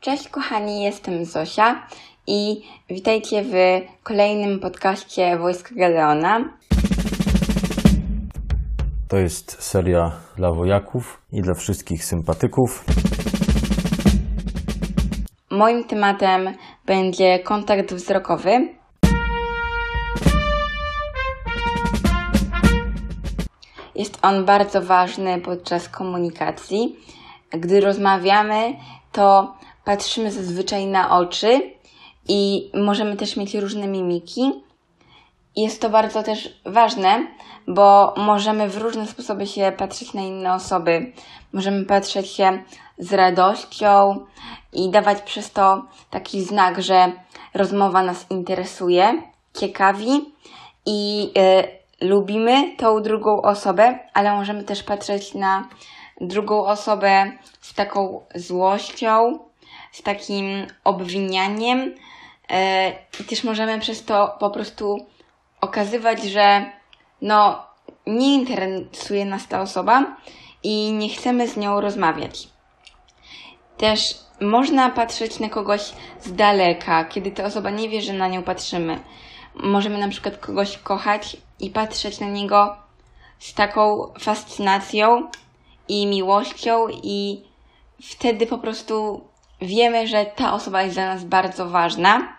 Cześć kochani, jestem Zosia i witajcie w kolejnym podcaście Wojska Galeona. To jest seria dla wojaków i dla wszystkich sympatyków. Moim tematem będzie kontakt wzrokowy. Jest on bardzo ważny podczas komunikacji. Gdy rozmawiamy, to patrzymy zazwyczaj na oczy i możemy też mieć różne mimiki. Jest to bardzo też ważne, bo możemy w różne sposoby się patrzeć na inne osoby. Możemy patrzeć się z radością i dawać przez to taki znak, że rozmowa nas interesuje, ciekawi i y, lubimy tą drugą osobę, ale możemy też patrzeć na drugą osobę z taką złością, z takim obwinianiem e, i też możemy przez to po prostu okazywać, że no nie interesuje nas ta osoba i nie chcemy z nią rozmawiać. Też można patrzeć na kogoś z daleka, kiedy ta osoba nie wie, że na nią patrzymy. Możemy na przykład kogoś kochać i patrzeć na niego z taką fascynacją i miłością i wtedy po prostu wiemy, że ta osoba jest dla nas bardzo ważna,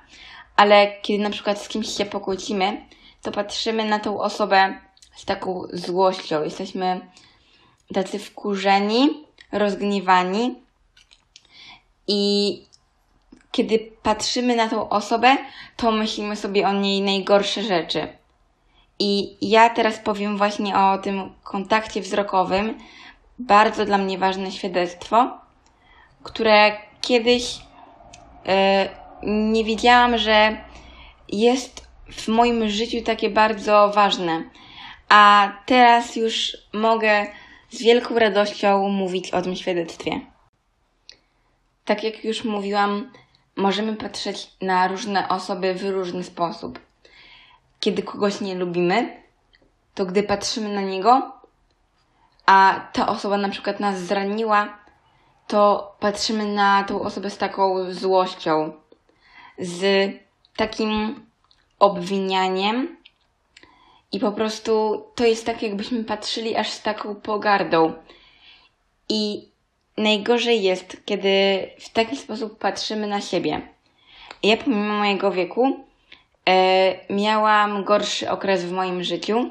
ale kiedy na przykład z kimś się pokłócimy, to patrzymy na tą osobę z taką złością. Jesteśmy tacy wkurzeni, rozgniewani i kiedy patrzymy na tą osobę, to myślimy sobie o niej najgorsze rzeczy. I ja teraz powiem właśnie o tym kontakcie wzrokowym, bardzo dla mnie ważne świadectwo, które kiedyś e, nie wiedziałam, że jest w moim życiu takie bardzo ważne. A teraz już mogę z wielką radością mówić o tym świadectwie. Tak jak już mówiłam, możemy patrzeć na różne osoby w różny sposób. Kiedy kogoś nie lubimy, to gdy patrzymy na niego, a ta osoba na przykład nas zraniła, to patrzymy na tą osobę z taką złością, z takim obwinianiem i po prostu to jest tak, jakbyśmy patrzyli aż z taką pogardą. I najgorzej jest, kiedy w taki sposób patrzymy na siebie. Ja pomimo mojego wieku e, miałam gorszy okres w moim życiu,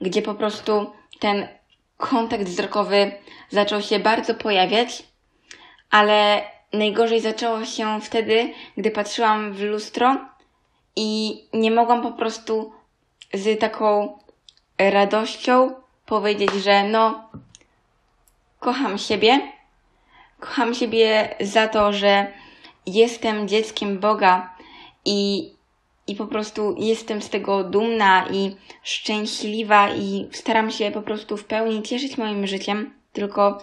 gdzie po prostu ten kontakt wzrokowy zaczął się bardzo pojawiać, ale najgorzej zaczęło się wtedy, gdy patrzyłam w lustro i nie mogłam po prostu z taką radością powiedzieć, że no, kocham siebie. Kocham siebie za to, że jestem dzieckiem Boga i i po prostu jestem z tego dumna i szczęśliwa i staram się po prostu w pełni cieszyć moim życiem, tylko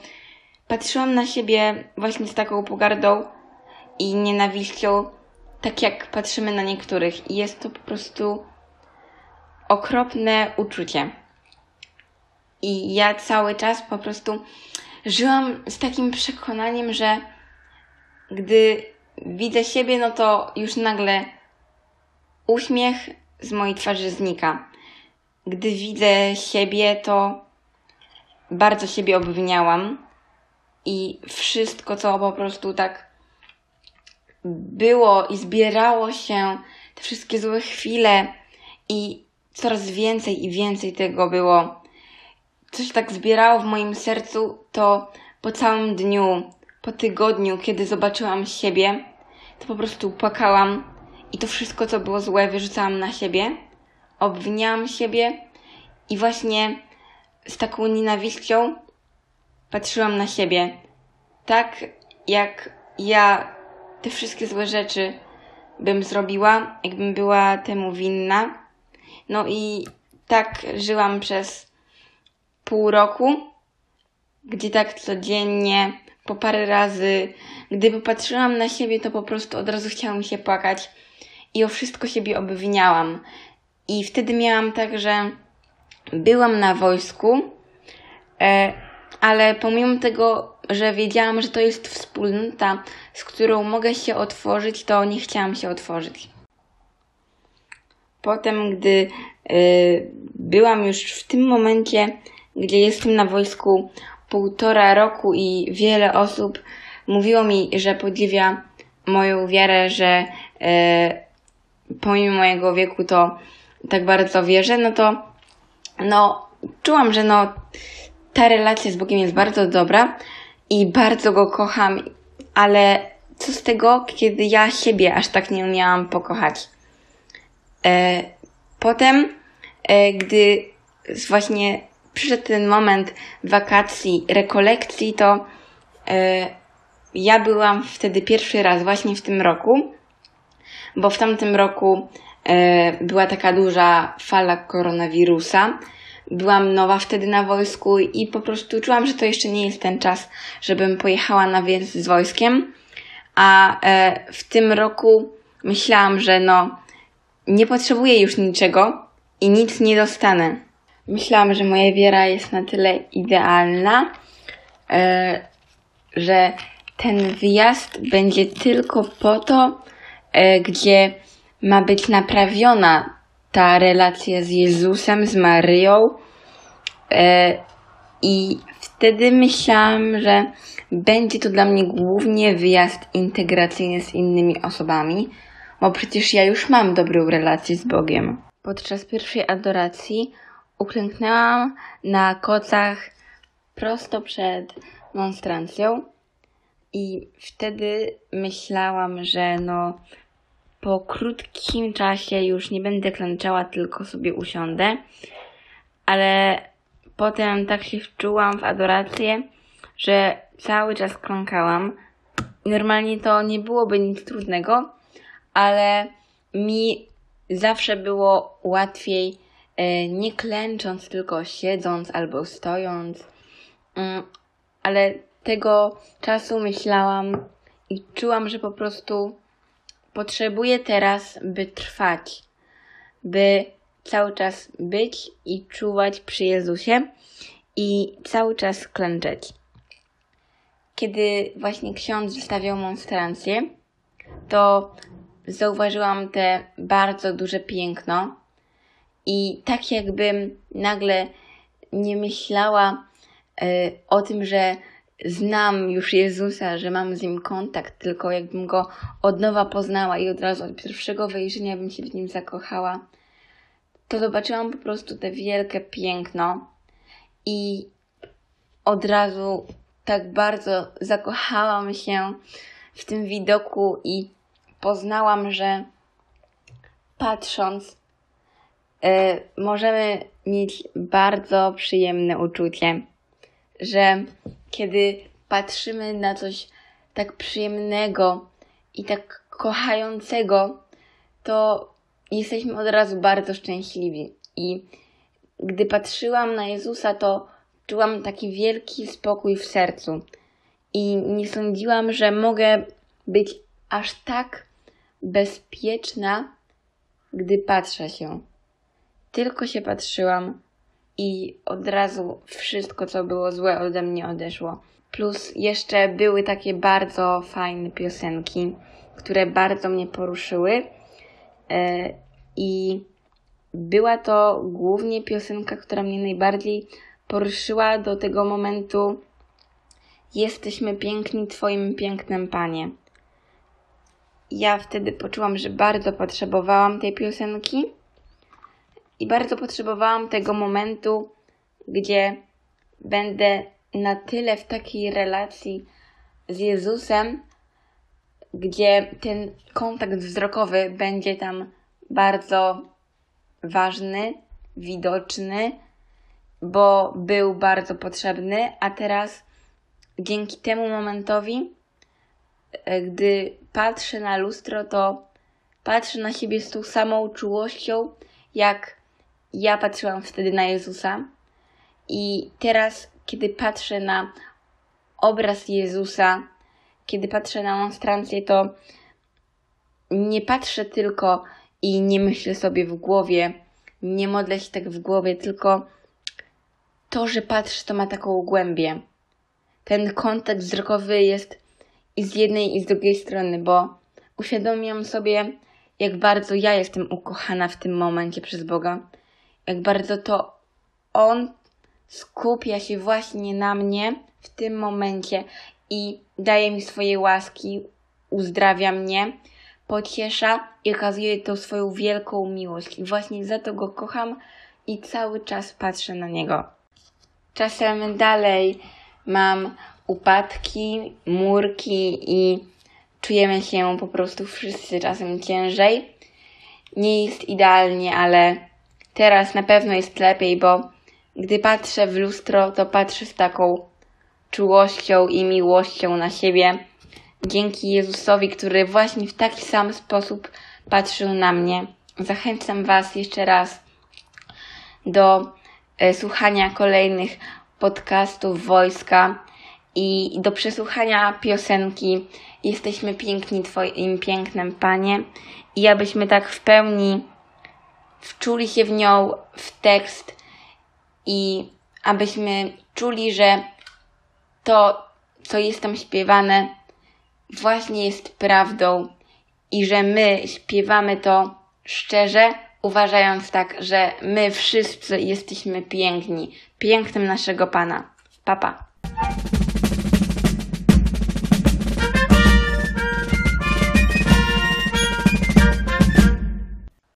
patrzyłam na siebie właśnie z taką pogardą i nienawiścią, tak jak patrzymy na niektórych i jest to po prostu okropne uczucie. I ja cały czas po prostu żyłam z takim przekonaniem, że gdy widzę siebie, no to już nagle Uśmiech z mojej twarzy znika. Gdy widzę siebie, to bardzo siebie obwiniałam i wszystko, co po prostu tak było i zbierało się, te wszystkie złe chwile i coraz więcej i więcej tego było. Coś tak zbierało w moim sercu, to po całym dniu, po tygodniu, kiedy zobaczyłam siebie, to po prostu płakałam i to wszystko, co było złe, wyrzucałam na siebie, obwiniałam siebie i właśnie z taką nienawiścią patrzyłam na siebie. Tak jak ja te wszystkie złe rzeczy bym zrobiła, jakbym była temu winna. No i tak żyłam przez pół roku, gdzie tak codziennie, po parę razy, gdy popatrzyłam na siebie, to po prostu od razu chciałam się płakać i o wszystko siebie obwiniałam. I wtedy miałam tak, że byłam na wojsku, e, ale pomimo tego że wiedziałam, że to jest wspólnota, z którą mogę się otworzyć, to nie chciałam się otworzyć. Potem, gdy y, byłam już w tym momencie, gdzie jestem na wojsku półtora roku i wiele osób mówiło mi, że podziwia moją wiarę, że y, pomimo mojego wieku to tak bardzo wierzę, no to no, czułam, że no, ta relacja z Bogiem jest bardzo dobra i bardzo go kocham, ale co z tego, kiedy ja siebie aż tak nie umiałam pokochać? E, potem, e, gdy właśnie przyszedł ten moment wakacji, rekolekcji, to e, ja byłam wtedy pierwszy raz właśnie w tym roku, bo w tamtym roku była taka duża fala koronawirusa. Byłam nowa wtedy na wojsku i po prostu czułam, że to jeszcze nie jest ten czas, żebym pojechała na wyjazd z wojskiem. A w tym roku myślałam, że no, nie potrzebuję już niczego i nic nie dostanę. Myślałam, że moja wiara jest na tyle idealna, e, że ten wyjazd będzie tylko po to, e, gdzie ma być naprawiona ta relacja z Jezusem, z Maryją. E, I wtedy myślałam, że będzie to dla mnie głównie wyjazd integracyjny z innymi osobami, bo przecież ja już mam dobrą relację z Bogiem. Podczas pierwszej adoracji uklęknęłam na kocach prosto przed monstrancją i wtedy myślałam, że no po krótkim czasie już nie będę klęczała, tylko sobie usiądę, ale potem tak się wczułam w adorację, że cały czas klękałam. Normalnie to nie byłoby nic trudnego, ale mi zawsze było łatwiej e, nie klęcząc, tylko siedząc albo stojąc. Mm, ale tego czasu myślałam i czułam, że po prostu potrzebuję teraz, by trwać, by cały czas być i czuwać przy Jezusie i cały czas klęczeć. Kiedy właśnie ksiądz wystawiał monstrancję, to zauważyłam te bardzo duże piękno i tak jakbym nagle nie myślała y, o tym, że znam już Jezusa, że mam z nim kontakt, tylko jakbym go od nowa poznała i od razu od pierwszego wejrzenia bym się w nim zakochała, to zobaczyłam po prostu te wielkie piękno i od razu tak bardzo zakochałam się w tym widoku i poznałam, że patrząc, y, możemy mieć bardzo przyjemne uczucie, że kiedy patrzymy na coś tak przyjemnego i tak kochającego, to jesteśmy od razu bardzo szczęśliwi. I gdy patrzyłam na Jezusa, to czułam taki wielki spokój w sercu. I nie sądziłam, że mogę być aż tak bezpieczna, gdy patrzę się. Tylko się patrzyłam i od razu wszystko, co było złe, ode mnie odeszło. Plus jeszcze były takie bardzo fajne piosenki, które bardzo mnie poruszyły. E, I była to głównie piosenka, która mnie najbardziej poruszyła do tego momentu. Jesteśmy piękni Twoim pięknem, Panie ja wtedy poczułam, że bardzo potrzebowałam tej piosenki i bardzo potrzebowałam tego momentu, gdzie będę na tyle w takiej relacji z Jezusem, gdzie ten kontakt wzrokowy będzie tam bardzo ważny, widoczny, bo był bardzo potrzebny, a teraz dzięki temu momentowi E, gdy patrzę na lustro, to patrzę na siebie z tą samą czułością, jak ja patrzyłam wtedy na Jezusa. I teraz, kiedy patrzę na obraz Jezusa, kiedy patrzę na monstrancję, to nie patrzę tylko i nie myślę sobie w głowie, nie modlę się tak w głowie, tylko to, że patrzę, to ma taką głębię. ten kontakt wzrokowy jest i z jednej i z drugiej strony, bo uświadomiłam sobie, jak bardzo ja jestem ukochana w tym momencie przez Boga, jak bardzo to On skupia się właśnie na mnie w tym momencie i daje mi swoje łaski, uzdrawia mnie, pociesza i okazuje tą swoją wielką miłość. I właśnie za to go kocham i cały czas patrzę na niego. Czasem dalej mam upadki, murki i czujemy się po prostu wszyscy czasem ciężej. Nie jest idealnie, ale teraz na pewno jest lepiej, bo gdy patrzę w lustro, to patrzę z taką czułością i miłością na siebie. Dzięki Jezusowi, który właśnie w taki sam sposób patrzył na mnie. Zachęcam Was jeszcze raz do e, słuchania kolejnych podcastów wojska i do przesłuchania piosenki Jesteśmy piękni Twoim pięknem, Panie. I abyśmy tak w pełni wczuli się w nią, w tekst i abyśmy czuli, że to, co jest tam śpiewane, właśnie jest prawdą i że my śpiewamy to szczerze, uważając tak, że my wszyscy jesteśmy piękni, pięknym naszego Pana. Papa.